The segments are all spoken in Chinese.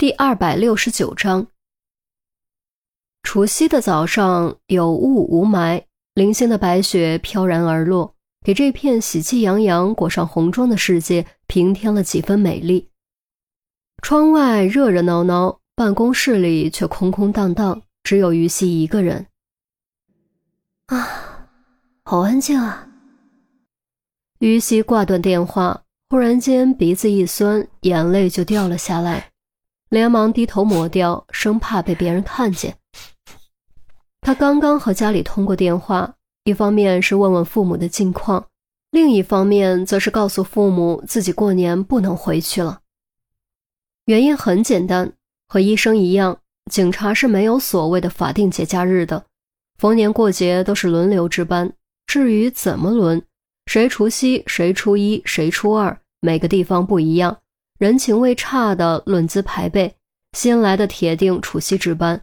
第二百六十九章，除夕的早上有雾无霾，零星的白雪飘然而落，给这片喜气洋洋、裹上红妆的世界平添了几分美丽。窗外热热闹闹，办公室里却空空荡荡，只有于西一个人。啊，好安静啊！于西挂断电话，忽然间鼻子一酸，眼泪就掉了下来。连忙低头抹掉，生怕被别人看见。他刚刚和家里通过电话，一方面是问问父母的近况，另一方面则是告诉父母自己过年不能回去了。原因很简单，和医生一样，警察是没有所谓的法定节假日的，逢年过节都是轮流值班。至于怎么轮，谁除夕，谁初一，谁初二，每个地方不一样。人情味差的论资排辈，新来的铁定除夕值班；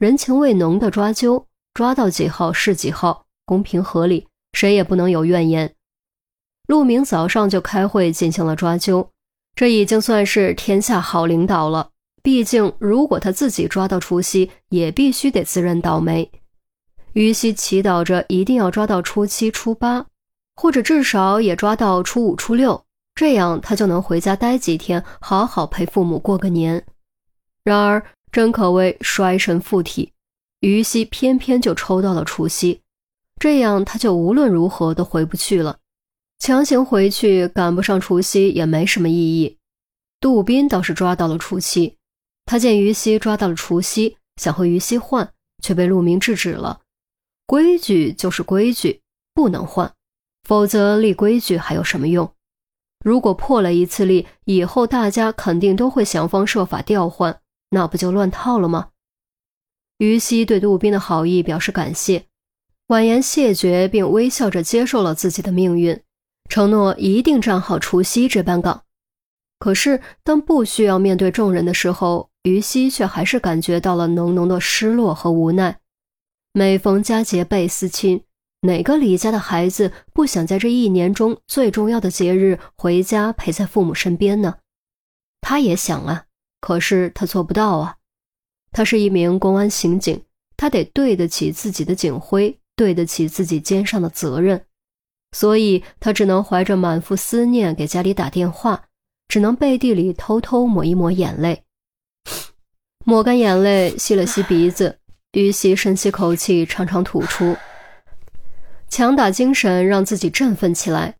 人情味浓的抓阄，抓到几号是几号，公平合理，谁也不能有怨言。陆明早上就开会进行了抓阄，这已经算是天下好领导了。毕竟，如果他自己抓到除夕，也必须得自认倒霉。于西祈祷着一定要抓到初七、初八，或者至少也抓到初五、初六。这样他就能回家待几天，好好陪父母过个年。然而，真可谓衰神附体，于西偏偏就抽到了除夕，这样他就无论如何都回不去了。强行回去，赶不上除夕也没什么意义。杜斌倒是抓到了除夕，他见于西抓到了除夕，想和于西换，却被陆明制止了。规矩就是规矩，不能换，否则立规矩还有什么用？如果破了一次例，以后大家肯定都会想方设法调换，那不就乱套了吗？于西对杜宾的好意表示感谢，婉言谢绝，并微笑着接受了自己的命运，承诺一定站好除夕这班岗。可是，当不需要面对众人的时候，于西却还是感觉到了浓浓的失落和无奈。每逢佳节倍思亲。哪个李家的孩子不想在这一年中最重要的节日回家陪在父母身边呢？他也想啊，可是他做不到啊。他是一名公安刑警，他得对得起自己的警徽，对得起自己肩上的责任，所以他只能怀着满腹思念给家里打电话，只能背地里偷偷抹一抹眼泪，抹干眼泪，吸了吸鼻子，于西深吸口气，长长吐出。强打精神，让自己振奋起来。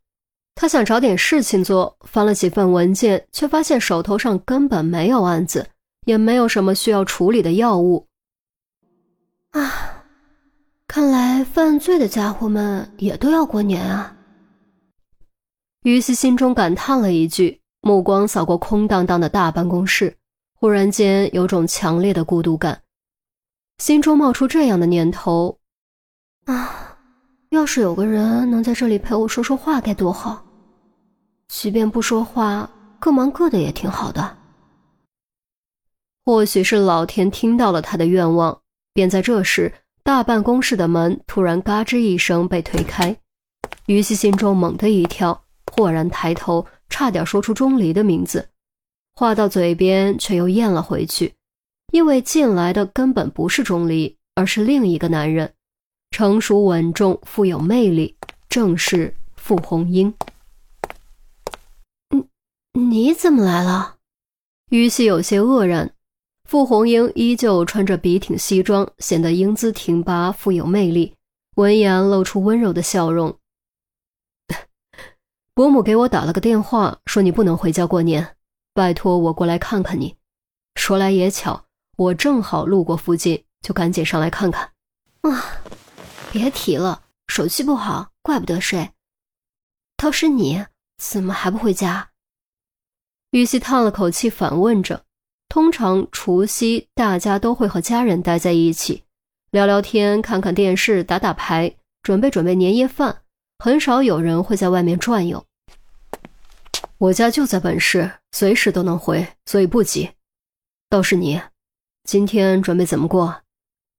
他想找点事情做，翻了几份文件，却发现手头上根本没有案子，也没有什么需要处理的药物。啊，看来犯罪的家伙们也都要过年啊！于西心中感叹了一句，目光扫过空荡荡的大办公室，忽然间有种强烈的孤独感，心中冒出这样的念头：啊。要是有个人能在这里陪我说说话，该多好！即便不说话，各忙各的也挺好的。或许是老天听到了他的愿望，便在这时，大办公室的门突然嘎吱一声被推开。于西心中猛地一跳，豁然抬头，差点说出钟离的名字，话到嘴边却又咽了回去，因为进来的根本不是钟离，而是另一个男人。成熟稳重，富有魅力，正是傅红英。你你怎么来了？于西有些愕然。傅红英依旧穿着笔挺西装，显得英姿挺拔，富有魅力。闻言，露出温柔的笑容。伯母给我打了个电话，说你不能回家过年，拜托我过来看看你。说来也巧，我正好路过附近，就赶紧上来看看。啊。别提了，手气不好，怪不得睡。倒是你，怎么还不回家？玉溪叹了口气，反问着。通常除夕大家都会和家人待在一起，聊聊天，看看电视，打打牌，准备准备年夜饭，很少有人会在外面转悠。我家就在本市，随时都能回，所以不急。倒是你，今天准备怎么过？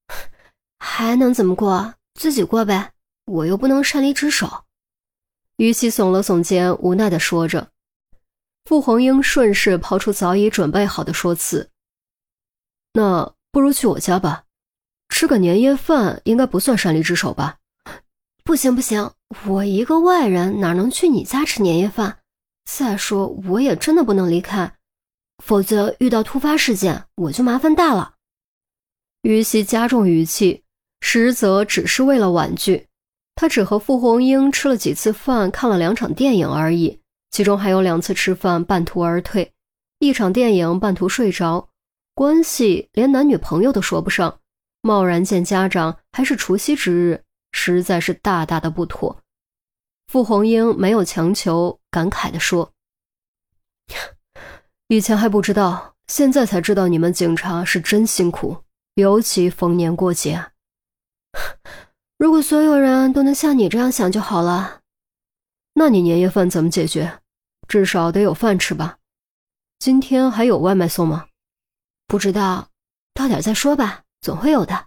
还能怎么过？自己过呗，我又不能擅离职守。于西耸了耸肩，无奈地说着。傅红英顺势抛出早已准备好的说辞：“那不如去我家吧，吃个年夜饭应该不算擅离职守吧？不行不行，我一个外人哪能去你家吃年夜饭？再说我也真的不能离开，否则遇到突发事件我就麻烦大了。于西加重语气，实则只是为了婉拒。他只和傅红英吃了几次饭，看了两场电影而已，其中还有两次吃饭半途而退，一场电影半途睡着，关系连男女朋友都说不上，贸然见家长还是除夕之日，实在是大大的不妥。傅红英没有强求，感慨地说：“以前还不知道，现在才知道你们警察是真辛苦，尤其逢年过节。” 如果所有人都能像你这样想就好了，那你年夜饭怎么解决？至少得有饭吃吧？今天还有外卖送吗？不知道，到点再说吧，总会有的。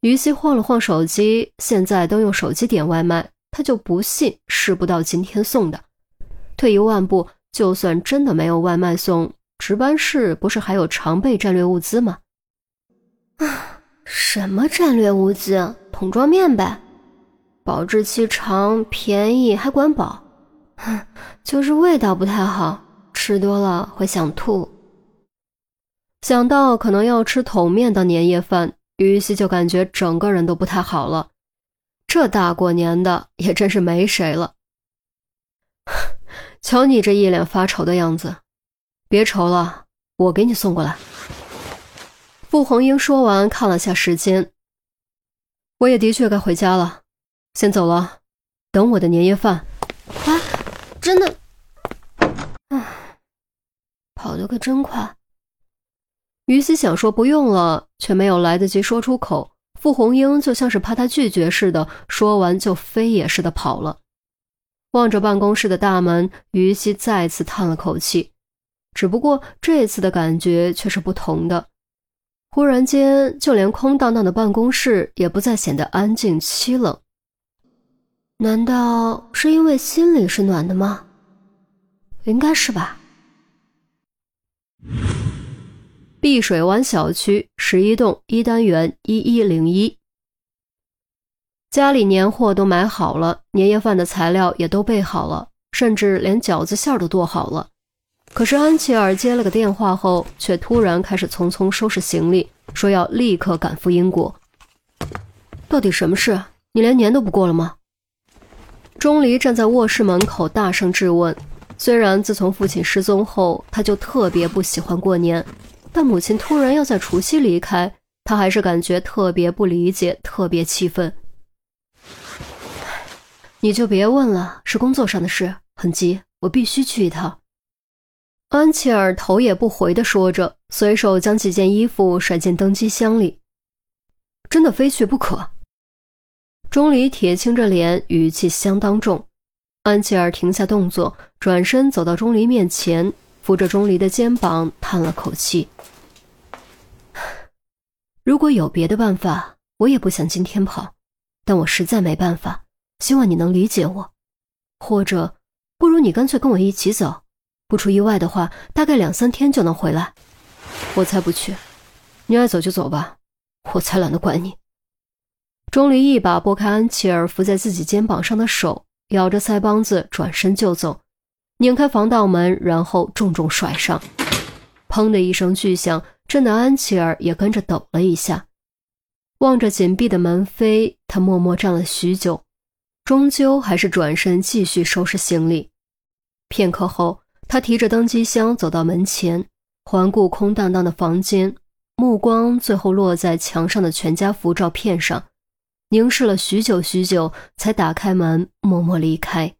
于西晃了晃手机，现在都用手机点外卖，他就不信是不到今天送的。退一万步，就算真的没有外卖送，值班室不是还有常备战略物资吗？啊，什么战略物资？桶装面呗，保质期长，便宜还管饱，哼就是味道不太好，吃多了会想吐。想到可能要吃桶面的年夜饭，于西就感觉整个人都不太好了。这大过年的也真是没谁了。瞧你这一脸发愁的样子，别愁了，我给你送过来。傅红英说完，看了下时间。我也的确该回家了，先走了，等我的年夜饭。啊，真的，唉，跑得可真快。于西想说不用了，却没有来得及说出口。傅红英就像是怕他拒绝似的，说完就飞也似的跑了。望着办公室的大门，于西再次叹了口气，只不过这次的感觉却是不同的。忽然间，就连空荡荡的办公室也不再显得安静凄冷。难道是因为心里是暖的吗？应该是吧。碧水湾小区十一栋一单元一一零一，家里年货都买好了，年夜饭的材料也都备好了，甚至连饺子馅都剁好了。可是安琪儿接了个电话后，却突然开始匆匆收拾行李，说要立刻赶赴英国。到底什么事？你连年都不过了吗？钟离站在卧室门口，大声质问。虽然自从父亲失踪后，他就特别不喜欢过年，但母亲突然要在除夕离开，他还是感觉特别不理解，特别气愤。你就别问了，是工作上的事，很急，我必须去一趟。安琪儿头也不回地说着，随手将几件衣服甩进登机箱里。真的非去不可。钟离铁青着脸，语气相当重。安琪儿停下动作，转身走到钟离面前，扶着钟离的肩膀，叹了口气：“ 如果有别的办法，我也不想今天跑，但我实在没办法。希望你能理解我，或者，不如你干脆跟我一起走。”不出意外的话，大概两三天就能回来。我才不去，你爱走就走吧，我才懒得管你。钟离一把拨开安琪儿扶在自己肩膀上的手，咬着腮帮子，转身就走，拧开防盗门，然后重重甩上。砰的一声巨响，震得安琪儿也跟着抖了一下。望着紧闭的门扉，他默默站了许久，终究还是转身继续收拾行李。片刻后。他提着登机箱走到门前，环顾空荡荡的房间，目光最后落在墙上的全家福照片上，凝视了许久许久，才打开门，默默离开。